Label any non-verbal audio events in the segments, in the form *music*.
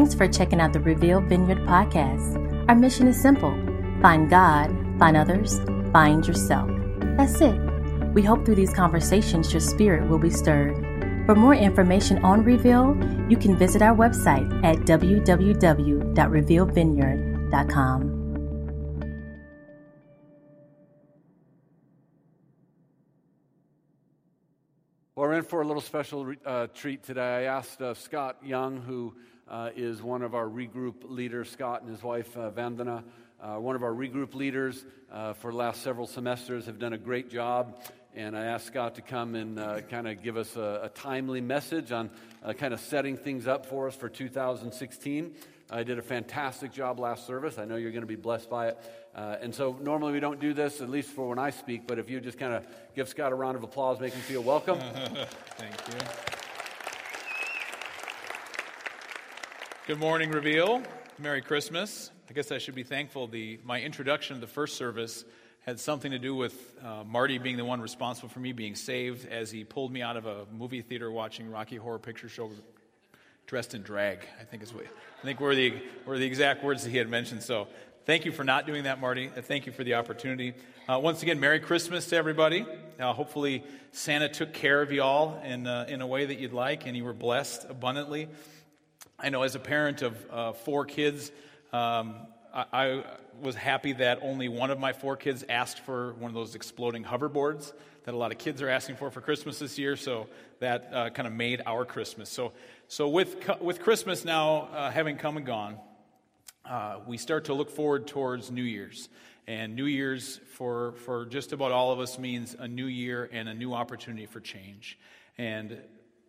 Thanks for checking out the Reveal Vineyard podcast. Our mission is simple find God, find others, find yourself. That's it. We hope through these conversations your spirit will be stirred. For more information on Reveal, you can visit our website at www.revealvineyard.com. Well, we're in for a little special uh, treat today. I asked uh, Scott Young, who uh, is one of our regroup leaders, Scott and his wife, uh, Vandana, uh, one of our regroup leaders uh, for the last several semesters, have done a great job. And I asked Scott to come and uh, kind of give us a, a, timely message on uh, kind of setting things up for us for 2016. I did a fantastic job last service. I know you're going to be blessed by it. Uh, and so normally we don't do this, at least for when I speak, but if you just kind of give Scott a round of applause, make him feel welcome. *laughs* Thank you. Good morning, Reveal. Merry Christmas. I guess I should be thankful. The, my introduction to the first service had something to do with uh, Marty being the one responsible for me being saved as he pulled me out of a movie theater watching Rocky Horror Picture Show dressed in drag. I think is what I think were the were the exact words that he had mentioned. So Thank you for not doing that, Marty. Thank you for the opportunity. Uh, once again, Merry Christmas to everybody. Uh, hopefully, Santa took care of you all in, uh, in a way that you'd like and you were blessed abundantly. I know as a parent of uh, four kids, um, I, I, was happy that only one of my four kids asked for one of those exploding hoverboards that a lot of kids are asking for for Christmas this year. So that uh, kind of made our Christmas. So, so with, with Christmas now uh, having come and gone, uh, we start to look forward towards New Year's. And New Year's, for, for just about all of us, means a new year and a new opportunity for change. And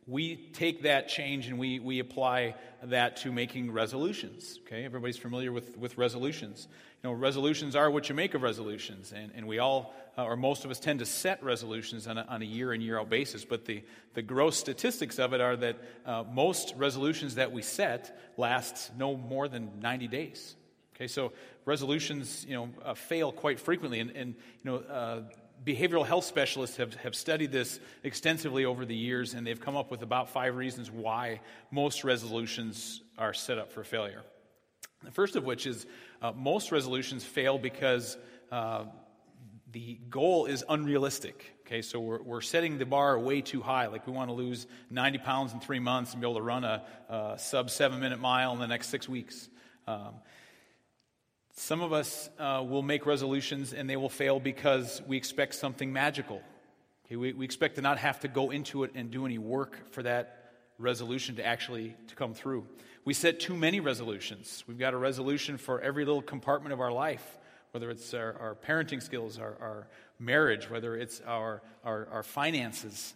we take that change and we, we apply that to making resolutions. Okay, everybody's familiar with, with resolutions. You know, resolutions are what you make of resolutions, and, and we all, uh, or most of us, tend to set resolutions on a, on a year in, year out basis. But the, the gross statistics of it are that uh, most resolutions that we set last no more than 90 days. Okay, so resolutions, you know, uh, fail quite frequently, and, and you know, uh, behavioral health specialists have, have studied this extensively over the years, and they've come up with about five reasons why most resolutions are set up for failure. The first of which is uh, most resolutions fail because uh, the goal is unrealistic. Okay, so we're, we're setting the bar way too high. Like we want to lose 90 pounds in three months and be able to run a, a sub seven minute mile in the next six weeks. Um, some of us uh, will make resolutions and they will fail because we expect something magical. Okay, we, we expect to not have to go into it and do any work for that resolution to actually to come through. We set too many resolutions. We've got a resolution for every little compartment of our life, whether it's our, our parenting skills, our, our, marriage, whether it's our, our, our finances.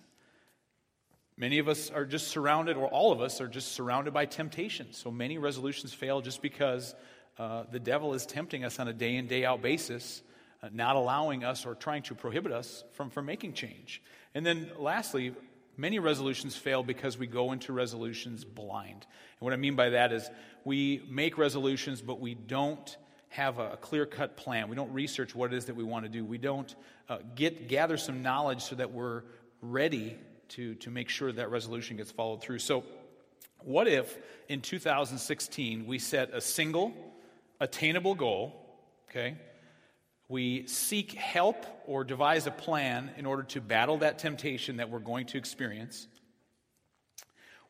Many of us are just surrounded, or all of us are just surrounded by temptation. So many resolutions fail just because uh, the devil is tempting us on a day in, day out basis, uh, not allowing us or trying to prohibit us from, from making change. And then lastly, many resolutions fail because we go into resolutions blind. And what I mean by that is we make resolutions, but we don't have a, clear cut plan. We don't research what it is that we want to do. We don't uh, get, gather some knowledge so that we're ready to, to make sure that resolution gets followed through. So, what if in 2016 we set a single attainable goal, okay? We seek help or devise a plan in order to battle that temptation that we're going to experience.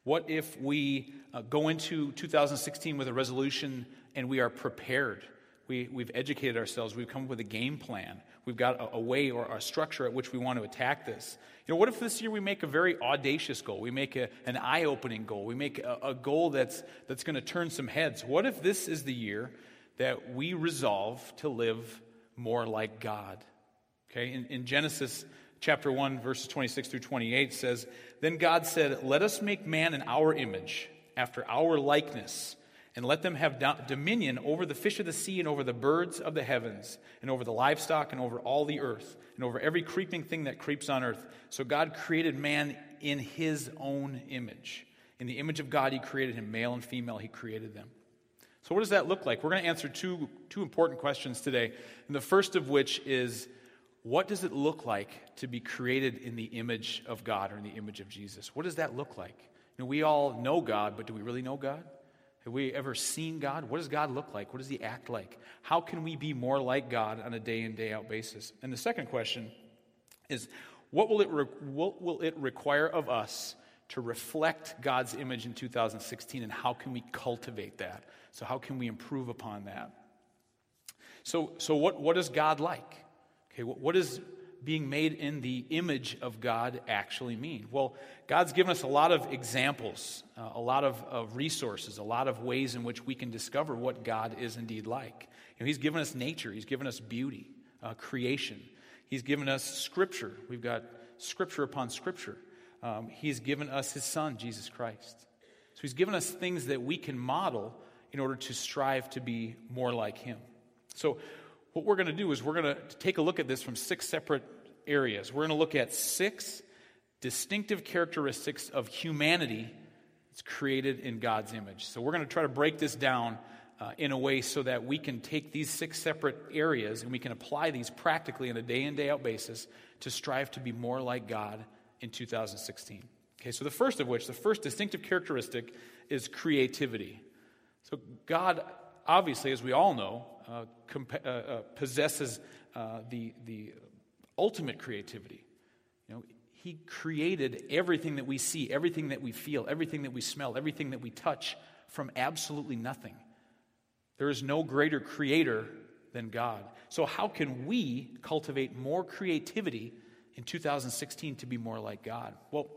What if we uh, go into 2016 with a resolution and we are prepared? We, we've educated ourselves, we've come up with a game plan, we've got a, a way or a structure at which we want to attack this. You know, what if this year we make a very audacious goal? We make a, an eye opening goal, we make a, a goal that's, that's going to turn some heads. What if this is the year that we resolve to live more like God. Okay, in, in, Genesis chapter 1, verses 26 through 28 says, Then God said, Let us make man in our image, after our likeness, and let them have do- dominion over the fish of the sea, and over the birds of the heavens, and over the livestock, and over all the earth, and over every creeping thing that creeps on earth. So God created man in his own image. In the image of God, he created him, male and female, he created them. So, what does that look like? We're going to answer two, two important questions today. And the first of which is what does it look like to be created in the image of God or in the image of Jesus? What does that look like? You know, we all know God, but do we really know God? Have we ever seen God? What does God look like? What does He act like? How can we be more like God on a day in, day out basis? And the second question is what will it, re- what will it require of us to reflect God's image in 2016, and how can we cultivate that? So, how can we improve upon that? So, so what, what is God like? Okay, what, being made in the image of God actually mean? Well, God's given us a lot of examples, uh, a lot of, of, resources, a lot of ways in which we can discover what God is indeed like. You know, he's given us nature, He's given us beauty, uh, creation. He's given us scripture. We've got scripture upon scripture. Um, he's given us His Son, Jesus Christ. So He's given us things that we can model in order to strive to be more like Him. So, what we're going to do is we're going to take a look at this from six separate areas. We're going to look at six distinctive characteristics of humanity that's created in God's image. So we're going to try to break this down uh, in a way so that we can take these six separate areas and we can apply these practically on a day in, day out basis to strive to be more like God in 2016. Okay, so the first of which, the first distinctive characteristic is creativity. So God, obviously, as we all know, uh, comp- uh, uh possesses uh, the, the ultimate creativity. You know, he created everything that we see, everything that we feel, everything that we smell, everything that we touch from absolutely nothing. There is no greater creator than God. So, how can we cultivate more creativity in 2016 to be more like God? Well,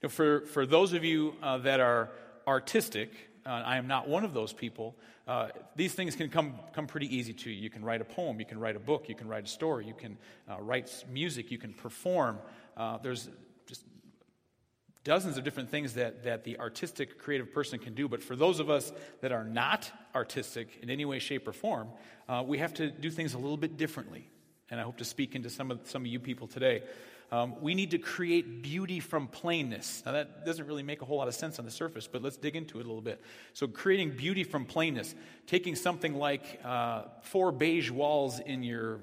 you know, for, for those of you uh, that are artistic, uh, I am not one of those people. Uh, these things can come, come pretty easy to you. You can write a poem, you can write a book, you can write a story, you can uh, write music, you can perform. Uh, there's just dozens of different things that, that the artistic, creative person can do. But for those of us that are not artistic in any way, shape, or form, uh, we have to do things a little bit differently. And I hope to speak into some of, some of you people today. Um, we need to create beauty from plainness. Now, that doesn't really make a whole lot of sense on the surface, but let's dig into it a little bit. So, creating beauty from plainness, taking something like uh, four beige walls in your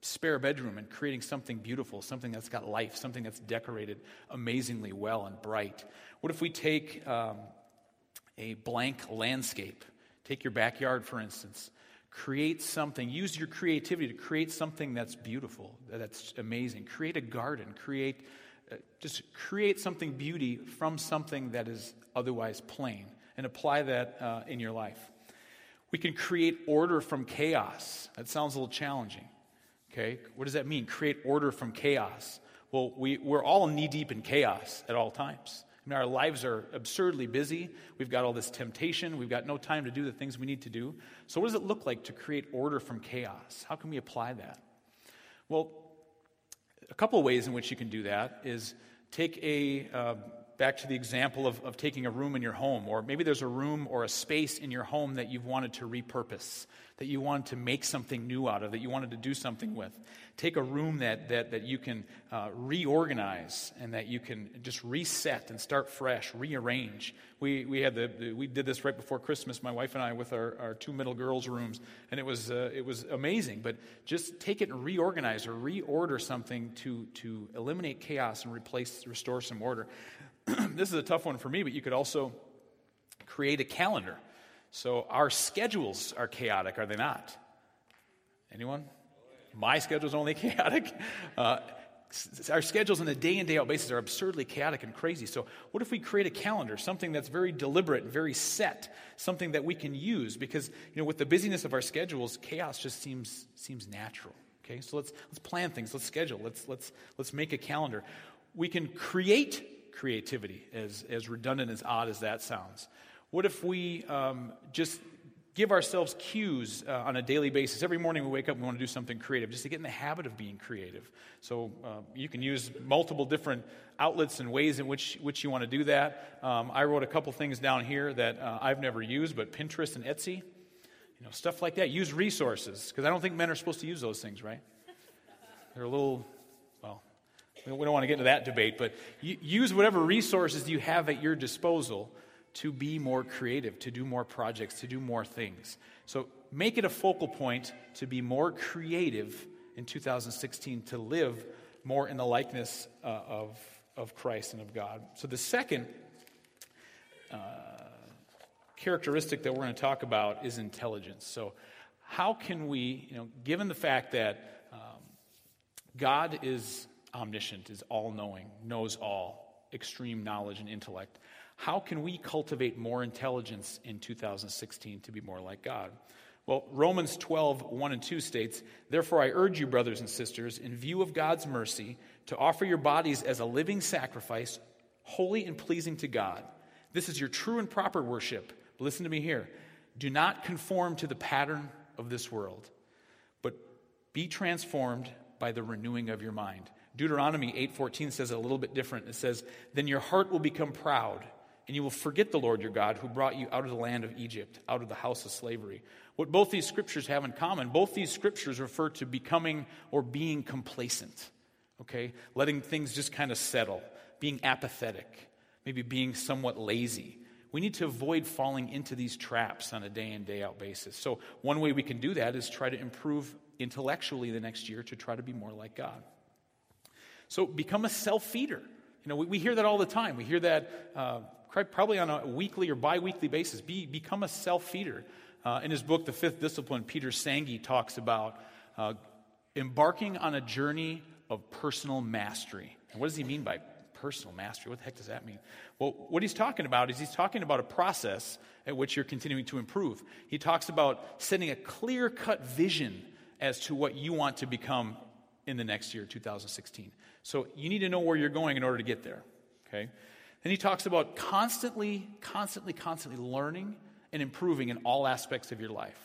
spare bedroom and creating something beautiful, something that's got life, something that's decorated amazingly well and bright. What if we take um, a blank landscape? Take your backyard, for instance create something use your creativity to create something that's beautiful that's amazing. Create a garden create uh, just create something beauty from something that is otherwise plain and apply that uh, in your life. We can create order from chaos. That sounds a little challenging okay? What does that mean create order from chaos? Well we, we're all knee deep in chaos at all times Mean, our lives are absurdly busy. We've got all this temptation. We've got no time to do the things we need to do. So, what does it look like to create order from chaos? How can we apply that? Well, a couple ways in which you can do that is take a, uh, back to the example of, of taking a room in your home, or maybe there's a room or a space in your home that you've wanted to repurpose that you wanted to make something new out of, that you wanted to do something with. Take a room that, that, that you can uh, reorganize and that you can just reset and start fresh, rearrange. We, we, had the, we did this right before Christmas, my wife and I, with our, our two middle girls' rooms, and it was, uh, it was amazing. But just take it and reorganize or reorder something to, to eliminate chaos and replace, restore some order. *clears throat* this is a tough one for me, but you could also create a calendar so our schedules are chaotic, are they not? Anyone? My schedule's only *laughs* chaotic. Uh, our schedules on a day in, day out basis are absurdly chaotic and crazy. So, what if we create a calendar, something that's very deliberate and very set, something that we can use? Because, you know, with the busyness of our schedules, chaos just seems, seems natural. Okay, so let's, let's plan things, let's schedule, let's, let's, let's make a calendar. We can create creativity, as, as redundant as odd as that sounds. What if we um, just give ourselves cues uh, on a daily basis? Every morning we wake up, we want to do something creative, just to get in the habit of being creative. So uh, you can use multiple different outlets and ways in which, which you want to do that. Um, I wrote a couple things down here that uh, I've never used, but Pinterest and Etsy, you know, stuff like that. Use resources, because I don't think men are supposed to use those things, right? They're a little, we don't want to get into that debate, but use whatever resources you have at your disposal to be more creative, to do more projects, to do more things. So make it a focal point to be more creative in 2016, to live more in the likeness uh, of, of Christ and of God. So the second uh, characteristic that we're going to talk about is intelligence. So, how can we, you know, given the fact that um, God is omniscient, is all knowing, knows all, extreme knowledge and intellect, how can we cultivate more intelligence in 2016 to be more like God? Well, Romans 12, 1 and 2 states, Therefore I urge you, brothers and sisters, in view of God's mercy, to offer your bodies as a living sacrifice, holy and pleasing to God. This is your true and proper worship. Listen to me here. Do not conform to the pattern of this world, but be transformed by the renewing of your mind. Deuteronomy 8:14 says it a little bit different. It says, "Then your heart will become proud, and you will forget the Lord your God who brought you out of the land of Egypt, out of the house of slavery." What both these scriptures have in common, both these scriptures refer to becoming or being complacent. Okay? Letting things just kind of settle, being apathetic, maybe being somewhat lazy. We need to avoid falling into these traps on a day in, day out basis. So, one way we can do that is try to improve intellectually the next year to try to be more like God. So, become a self feeder. You know, we, we, hear that all the time. We hear that uh, probably on a weekly or bi weekly basis. Be, become a self feeder. Uh, in his book, The Fifth Discipline, Peter Senge talks about uh, embarking on a journey of personal mastery. And what does he mean by personal mastery? What the heck does that mean? Well, what he's talking about is he's talking about a process at which you're continuing to improve. He talks about setting a clear cut vision as to what you want to become in the next year, 2016. So you need to know where you're going in order to get there. Okay? Then he talks about constantly, constantly, constantly learning and improving in all aspects of your life.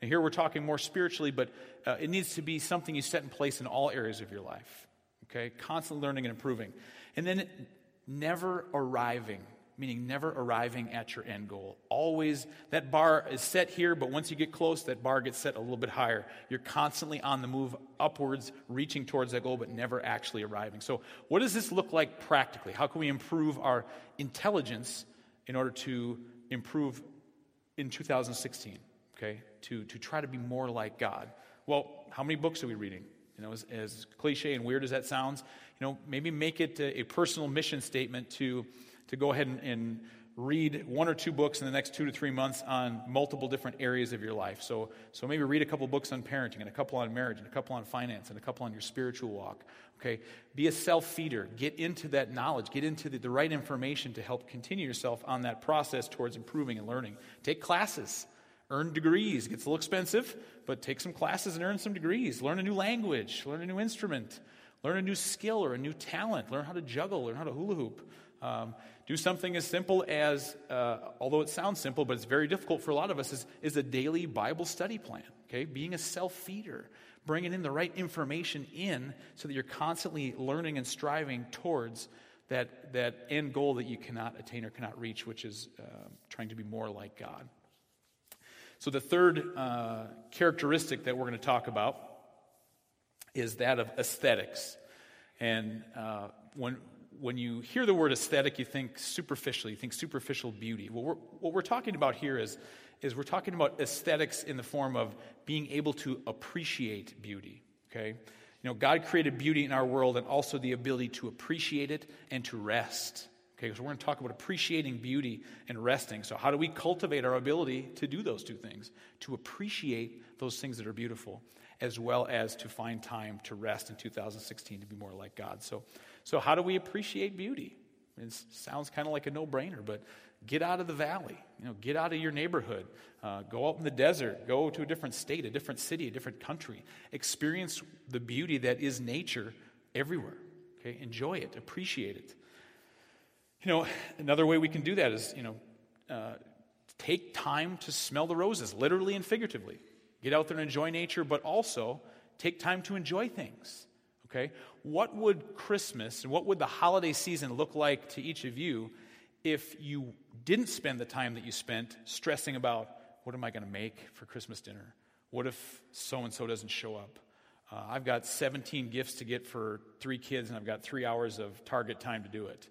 And here we're talking more spiritually, but uh, it needs to be something you set in place in all areas of your life. Okay? Constantly learning and improving. And then never arriving, meaning never arriving at your end goal. Always, that bar is set here, but once you get close, that bar gets set a little bit higher. You're constantly on the move upwards, reaching towards that goal, but never actually arriving. So, what does this look like practically? How can we improve our intelligence in order to improve in 2016? Okay, to, to try to be more like God. Well, how many books are we reading? You know, as, as cliche and weird as that sounds, you know, maybe make it a, a personal mission statement to, to go ahead and, and read one or two books in the next two to three months on multiple different areas of your life. So, so maybe read a couple books on parenting, and a couple on marriage, and a couple on finance, and a couple on your spiritual walk. Okay? Be a self feeder. Get into that knowledge, get into the, the right information to help continue yourself on that process towards improving and learning. Take classes. Earn degrees. It gets a little expensive, but take some classes and earn some degrees. Learn a new language, learn a new instrument, learn a new skill or a new talent, learn how to juggle, learn how to hula hoop. Um, do something as simple as, uh, although it sounds simple, but it's very difficult for a lot of us, is, is a daily Bible study plan. Okay, being a self feeder, bringing in the right information in so that you're constantly learning and striving towards that, that end goal that you cannot attain or cannot reach, which is uh, trying to be more like God. So, the third uh, characteristic that we're going to talk about is that of aesthetics. And uh, when, when you hear the word aesthetic, you think superficially, you think superficial beauty. What we're, what we're talking about here is, is we're talking about aesthetics in the form of being able to appreciate beauty, okay? You know, God created beauty in our world and also the ability to appreciate it and to rest. Okay, so we're going to talk about appreciating beauty and resting. So, how do we cultivate our ability to do those two things? To appreciate those things that are beautiful, as well as to find time to rest in 2016 to be more like God. So, so how do we appreciate beauty? It sounds kind of like a no brainer, but get out of the valley. You know, get out of your neighborhood. Uh, go out in the desert. Go to a different state, a different city, a different country. Experience the beauty that is nature everywhere. Okay, enjoy it, appreciate it. You know, another way we can do that is, you know, uh, take time to smell the roses, literally and figuratively. Get out there and enjoy nature, but also take time to enjoy things. Okay? What would Christmas and what would the holiday season look like to each of you if you didn't spend the time that you spent stressing about what am I going to make for Christmas dinner? What if so and so doesn't show up? Uh, I've got 17 gifts to get for three kids, and I've got three hours of target time to do it.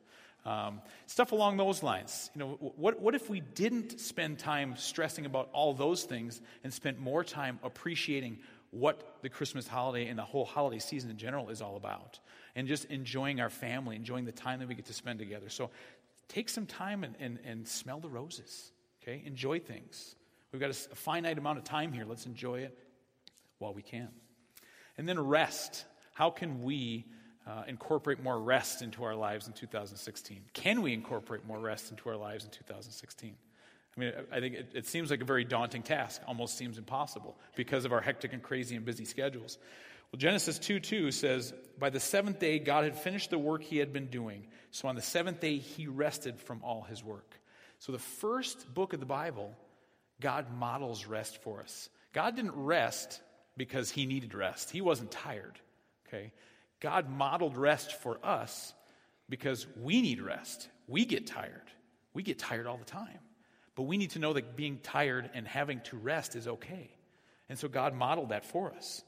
Um, stuff along those lines. You know, what, what if we didn't spend time stressing about all those things and spent more time appreciating what the Christmas holiday and the whole holiday season in general is all about? And just enjoying our family, enjoying the time that we get to spend together. So take some time and, and, and smell the roses. Okay? Enjoy things. We've got a finite amount of time here. Let's enjoy it while we can. And then rest. How can we uh, incorporate more rest into our lives in 2016? Can we incorporate more rest into our lives in 2016? I mean, I think it, it, seems like a very daunting task, almost seems impossible because of our hectic and crazy and busy schedules. Well, Genesis 2 2 says, By the seventh day, God had finished the work he had been doing. So on the seventh day, he rested from all his work. So the first book of the Bible, God models rest for us. God didn't rest because he needed rest, he wasn't tired. Okay? God modeled rest for us because we need rest. We get tired. We get tired all the time. But we need to know that being tired and having to rest is okay. And so God modeled that for us.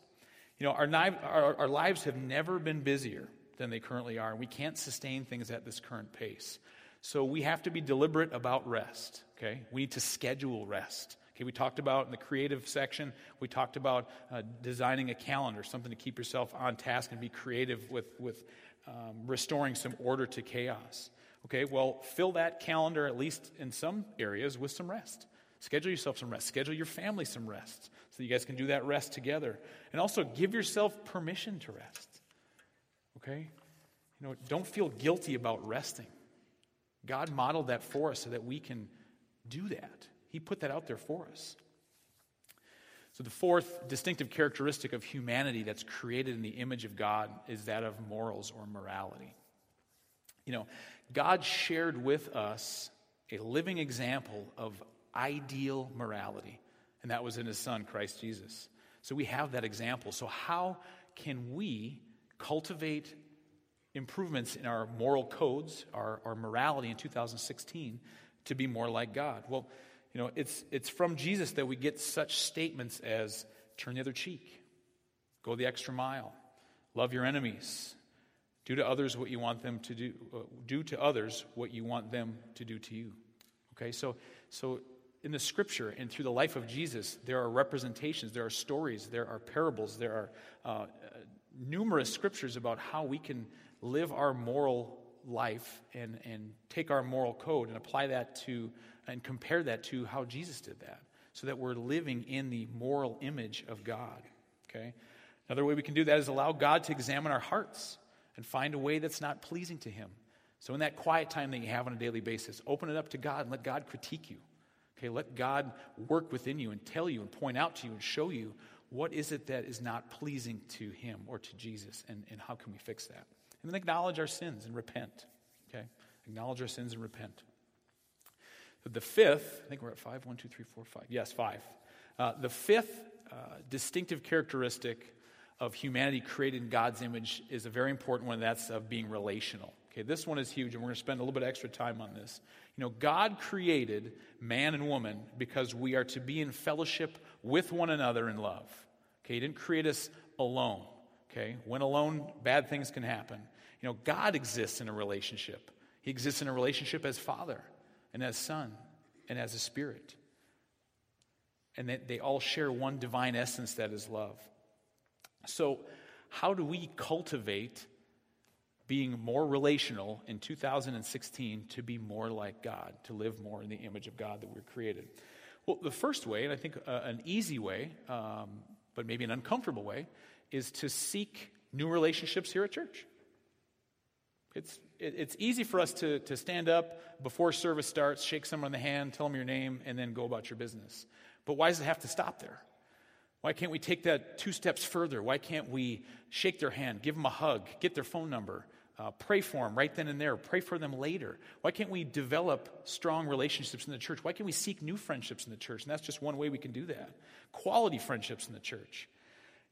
You know, our, our, our lives have never been busier than they currently are, and we can't sustain things at this current pace. So we have to be deliberate about rest, okay? We need to schedule rest. Okay, we talked about in the creative section, we talked about uh, designing a calendar, something to keep yourself on task and be creative with, with um, restoring some order to chaos. Okay, well, fill that calendar, at least in some areas, with some rest. Schedule yourself some rest. Schedule your family some rest so you guys can do that rest together. And also give yourself permission to rest. Okay? You know, don't feel guilty about resting. God modeled that for us so that we can do that. He put that out there for us. So, the fourth distinctive characteristic of humanity that's created in the image of God is that of morals or morality. You know, God shared with us a living example of ideal morality, and that was in his son, Christ Jesus. So we have that example. So, how can we cultivate improvements in our moral codes, our, our morality in 2016 to be more like God? Well, you know, it's, it's from Jesus that we get such statements as turn the other cheek, go the extra mile, love your enemies, do to others what you want them to do. Uh, do to others what you want them to do to you. Okay, so so in the scripture and through the life of Jesus, there are representations, there are stories, there are parables, there are uh, numerous scriptures about how we can live our moral life and, and take our moral code and apply that to and compare that to how Jesus did that so that we're living in the moral image of God. Okay? Another way we can do that is allow God to examine our hearts and find a way that's not pleasing to Him. So, in that quiet time that you have on a daily basis, open it up to God and let God critique you. Okay, let God work within you and tell you and point out to you and show you what is it that is not pleasing to Him or to Jesus, and, and how can we fix that? And then acknowledge our sins and repent. Okay? Acknowledge our sins and repent. The fifth, I think we're at five. One, two, three, four, five. Yes, five. Uh, the fifth uh, distinctive characteristic of humanity created in God's image is a very important one, that's of being relational. Okay, this one is huge, and we're going to spend a little bit extra time on this. You know, God created man and woman because we are to be in fellowship with one another in love. Okay, He didn't create us alone. Okay, when alone, bad things can happen. You know, God exists in a relationship. He exists in a relationship as Father and as Son and as a Spirit. And that they all share one divine essence that is love. So, how do we cultivate being more relational in 2016 to be more like God, to live more in the image of God that we're created? Well, the first way, and I think uh, an easy way, um, but maybe an uncomfortable way, is to seek new relationships here at church. It's, it, it's easy for us to, to stand up before service starts, shake someone in the hand, tell them your name, and then go about your business. But why does it have to stop there? Why can't we take that two steps further? Why can't we shake their hand, give them a hug, get their phone number, uh, pray for them right then and there, pray for them later? Why can't we develop strong relationships in the church? Why can't we seek new friendships in the church? And that's just one way we can do that. Quality friendships in the church.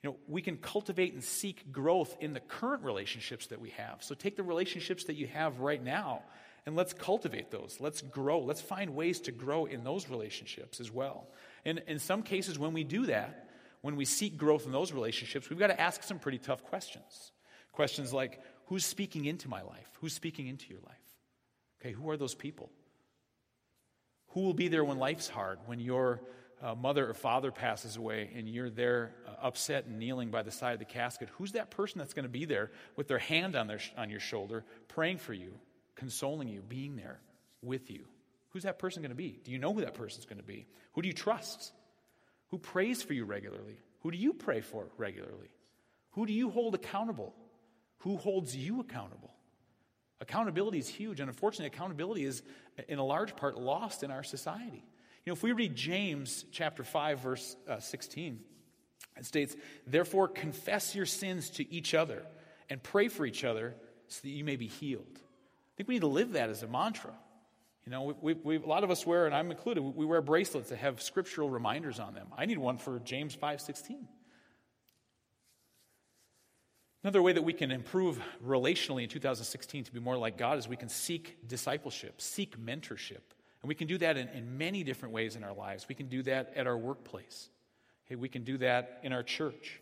You know, we can cultivate and seek growth in the current relationships that we have. So take the relationships that you have right now and let's cultivate those. Let's grow. Let's find ways to grow in those relationships as well. And in some cases, when we do that, when we seek growth in those relationships, we've got to ask some pretty tough questions. Questions like, who's speaking into my life? Who's speaking into your life? Okay, who are those people? Who will be there when life's hard, when your uh, mother or father passes away and you're there uh, upset and kneeling by the side of the casket? Who's that person that's going to be there with their hand on, their, on your shoulder, praying for you, consoling you, being there with you? Who's that person going to be? Do you know who that person's going to be? Who do you trust? Who prays for you regularly? Who do you pray for regularly? Who do you hold accountable? Who holds you accountable? Accountability is huge, and unfortunately, accountability is, in a large part, lost in our society. You know, if we read James chapter 5, verse uh, 16, it states, Therefore, confess your sins to each other and pray for each other so that you may be healed. I think we need to live that as a mantra. You know, we, we, a lot of us wear, and I'm included, we wear bracelets that have scriptural reminders on them. I need one for James 5.16. Another way that we can improve relationally in 2016 to be more like God is we can seek discipleship, seek mentorship. And we can do that in, in many different ways in our lives. We can do that at our workplace. Hey, we can do that in our church.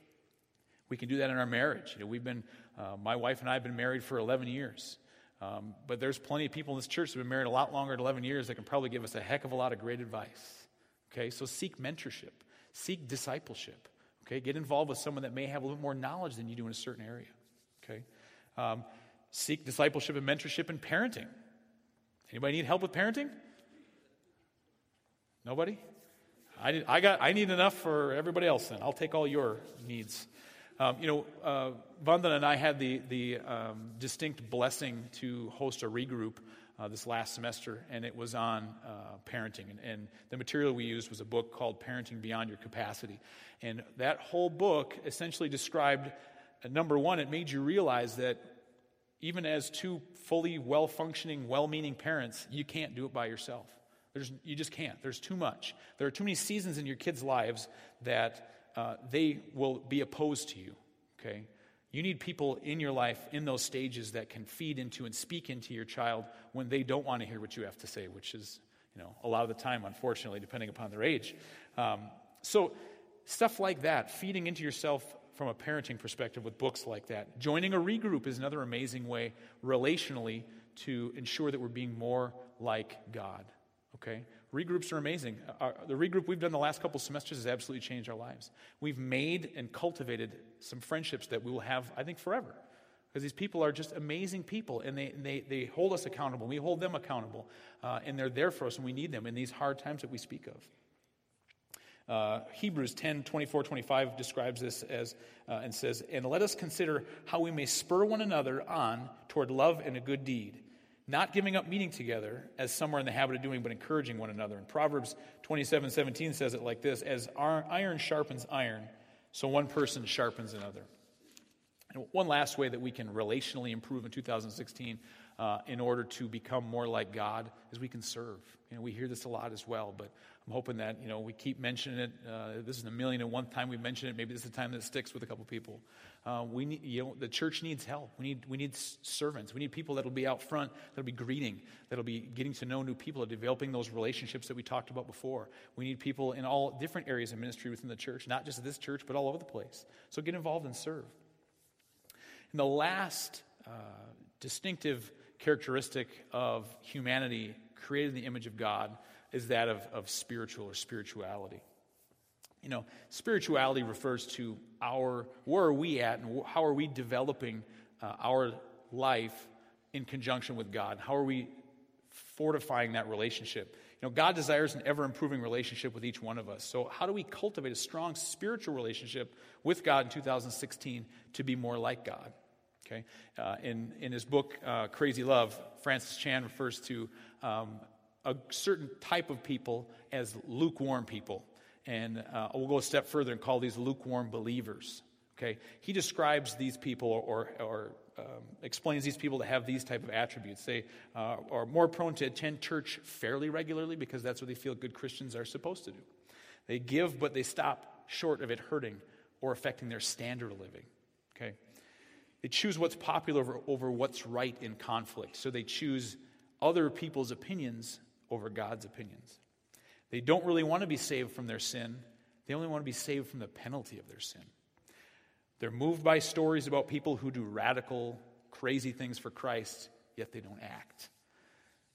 We can do that in our marriage. You know, we've been, uh, my wife and I have been married for 11 years. Um, but there's plenty of people in this church that have been married a lot longer than 11 years that can probably give us a heck of a lot of great advice. Okay, so seek mentorship, seek discipleship. Okay, get involved with someone that may have a little more knowledge than you do in a certain area. Okay, um, seek discipleship and mentorship in parenting. Anybody need help with parenting? Nobody? I, I, got, I need enough for everybody else then. I'll take all your needs. Um, you know, uh, and I had the, the um, distinct blessing to host a regroup uh, this last semester, and it was on uh, parenting. And, and, the material we used was a book called Parenting Beyond Your Capacity. And that whole book essentially described uh, number one, it made you realize that even as two fully well functioning, well meaning parents, you can't do it by yourself. There's, you just can't. There's too much. There are too many seasons in your kids' lives that uh, they will be opposed to you, okay? You need people in your life in those stages that can feed into and speak into your child when they don't want to hear what you have to say, which is, you know, a lot of the time, unfortunately, depending upon their age. Um, so, stuff like that, feeding into yourself from a parenting perspective with books like that. Joining a regroup is another amazing way, relationally, to ensure that we're being more like God. Okay? Regroups are amazing. Our, the regroup we've done the last couple semesters has absolutely changed our lives. We've made and cultivated some friendships that we will have, I think, forever. Because these people are just amazing people and they, they, they hold us accountable. We hold them accountable. Uh, and they're there for us and we need them in these hard times that we speak of. Uh, Hebrews 10 24 25 describes this as uh, and says, And let us consider how we may spur one another on toward love and a good deed not giving up meeting together as some are in the habit of doing, but encouraging one another. And Proverbs 27 17 says it like this As iron sharpens iron, so one person sharpens another. And one last way that we can relationally improve in 2016 uh, in order to become more like God is we can serve. You know, we hear this a lot as well, but I'm hoping that, you know, we keep mentioning it. Uh, this is a million and one time we mention it. Maybe this is the time that sticks with a couple people. Uh, we need, you know, the church needs help. We need, we need servants. We need people that'll be out front, that'll be greeting, that'll be getting to know new people, developing those relationships that we talked about before. We need people in all different areas of ministry within the church, not just this church, but all over the place. So get involved and serve. And the last uh, distinctive characteristic of humanity created in the image of God is that of, of spiritual or spirituality. You know, spirituality refers to our, where are we at and how are we developing uh, our life in conjunction with God? How are we fortifying that relationship? You know, God desires an ever improving relationship with each one of us. So, how do we cultivate a strong spiritual relationship with God in 2016 to be more like God? Okay? Uh, in, in his book, uh, Crazy Love, Francis Chan refers to um, a certain type of people as lukewarm people. And uh, we'll go a step further and call these lukewarm believers. Okay, he describes these people or, or um, explains these people to have these type of attributes. They uh, are more prone to attend church fairly regularly because that's what they feel good Christians are supposed to do. They give, but they stop short of it hurting or affecting their standard of living. Okay, they choose what's popular over, over what's right in conflict. So they choose other people's opinions over God's opinions. They don't really want to be saved from their sin, they only want to be saved from the penalty of their sin. They're moved by stories about people who do radical, crazy things for Christ, yet they don't act.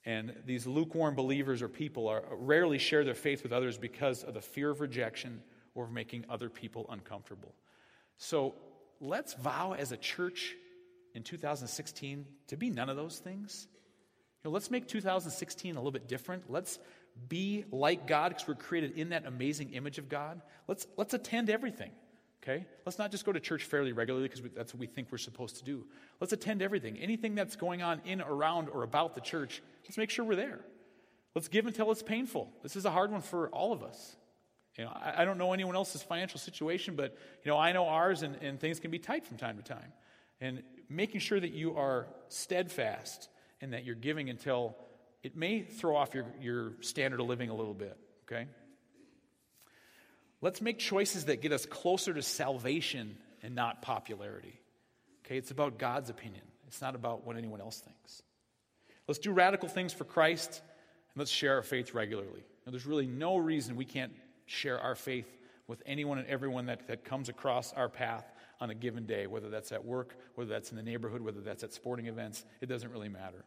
And these lukewarm believers or people are, rarely share their faith with others because of the fear of rejection or of making other people uncomfortable. So let's vow as a church in 2016 to be none of those things You know, let's make 2016 a little bit different. Let's be like God because we're created in that amazing image of God. Let's, let's attend everything. Okay? Let's not just go to church fairly regularly because that's what we think we're supposed to do. Let's attend everything. Anything that's going on in, around, or about the church, let's make sure we're there. Let's give until it's painful. This is a hard one for all of us. You know, I, I don't know anyone else's financial situation, but you know, I know ours, and, and things can be tight from time to time. And making sure that you are steadfast and that you're giving until it may throw off your, your standard of living a little bit, okay? Let's make choices that get us closer to salvation and not popularity. Okay, it's about God's opinion, it's not about what anyone else thinks. Let's do radical things for Christ and let's share our faith regularly. Now, there's really no reason we can't share our faith with anyone and everyone that, that comes across our path on a given day, whether that's at work, whether that's in the neighborhood, whether that's at sporting events. It doesn't really matter.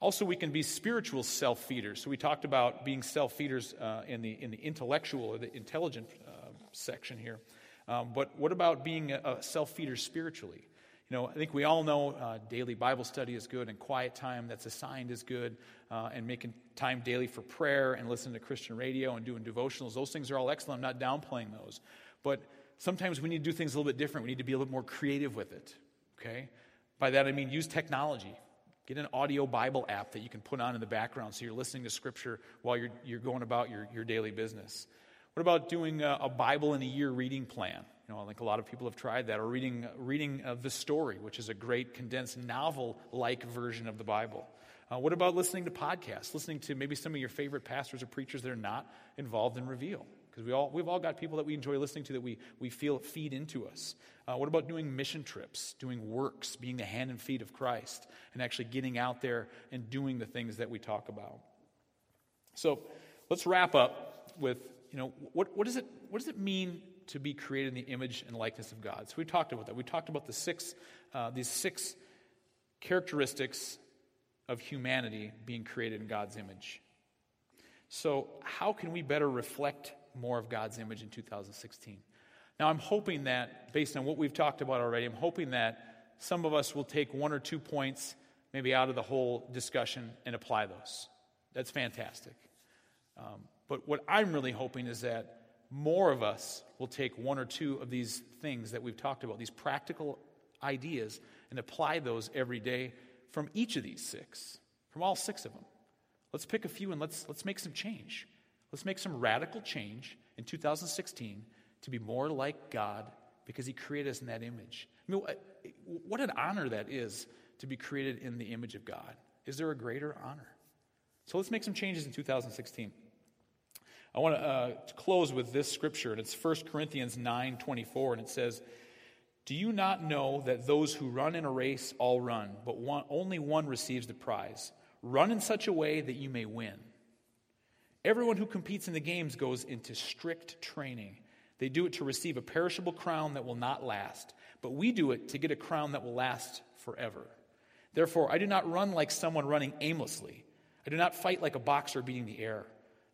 Also, we can be spiritual self feeders. So, we talked about being self feeders uh, in, the, in the intellectual or the intelligent uh, section here. Um, but what about being a, a self feeder spiritually? You know, I think we all know uh, daily Bible study is good and quiet time that's assigned is good, uh, and making time daily for prayer and listening to Christian radio and doing devotionals. Those things are all excellent. I'm not downplaying those. But sometimes we need to do things a little bit different. We need to be a little more creative with it. Okay? By that I mean use technology. Get an audio Bible app that you can put on in the background so you're listening to Scripture while you're, you're going about your, your daily business. What about doing a, a Bible in a year reading plan? You know, I think a lot of people have tried that, or reading, reading uh, the story, which is a great condensed novel like version of the Bible. Uh, what about listening to podcasts, listening to maybe some of your favorite pastors or preachers that are not involved in Reveal? Because we all, we've all got people that we enjoy listening to that we, we feel feed into us. Uh, what about doing mission trips, doing works, being the hand and feet of Christ, and actually getting out there and doing the things that we talk about? So let's wrap up with, you know, what, what, does, it, what does it mean to be created in the image and likeness of God? So we talked about that. We talked about the six, uh, these six characteristics of humanity being created in God's image. So, how can we better reflect more of God's image in 2016? Now, I'm hoping that, based on what we've talked about already, I'm hoping that some of us will take one or two points maybe out of the whole discussion and apply those. That's fantastic. Um, but what I'm really hoping is that more of us will take one or two of these things that we've talked about, these practical ideas, and apply those every day from each of these six, from all six of them. Let's pick a few and let's, let's make some change. Let's make some radical change in 2016 to be more like God because He created us in that image. I mean, what an honor that is to be created in the image of God. Is there a greater honor? So let's make some changes in 2016. I want to, uh, to close with this scripture, and it's 1 Corinthians 9 24, and it says, Do you not know that those who run in a race all run, but one, only one receives the prize? Run in such a way that you may win. Everyone who competes in the games goes into strict training. They do it to receive a perishable crown that will not last, but we do it to get a crown that will last forever. Therefore, I do not run like someone running aimlessly. I do not fight like a boxer beating the air.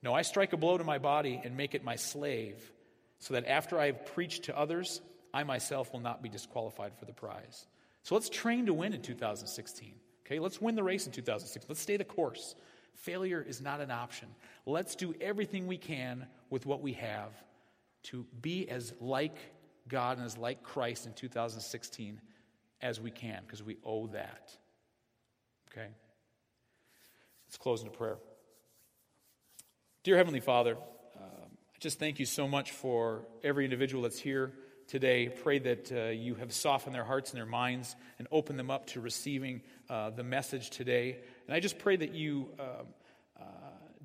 No, I strike a blow to my body and make it my slave, so that after I have preached to others, I myself will not be disqualified for the prize. So let's train to win in 2016. Okay, let's win the race in 2016. Let's stay the course. Failure is not an option. Let's do everything we can with what we have to be as like God and as like Christ in 2016 as we can, because we owe that. Okay? Let's close in prayer. Dear Heavenly Father, uh, I just thank you so much for every individual that's here today. Pray that uh, you have softened their hearts and their minds and opened them up to receiving uh, the message today. And I just pray that you um, uh,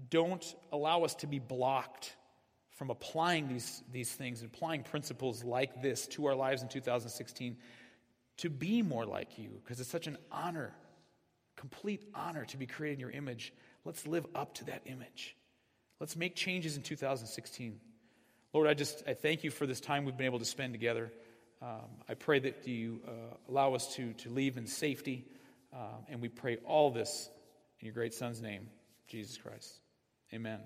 don't allow us to be blocked from applying these, these things, applying principles like this to our lives in 2016 to be more like you, because it's such an honor, complete honor to be created in your image. Let's live up to that image. Let's make changes in 2016. Lord, I just I thank you for this time we've been able to spend together. Um, I pray that you uh, allow us to, to leave in safety. Um, and we pray all this in your great Son's name, Jesus Christ. Amen.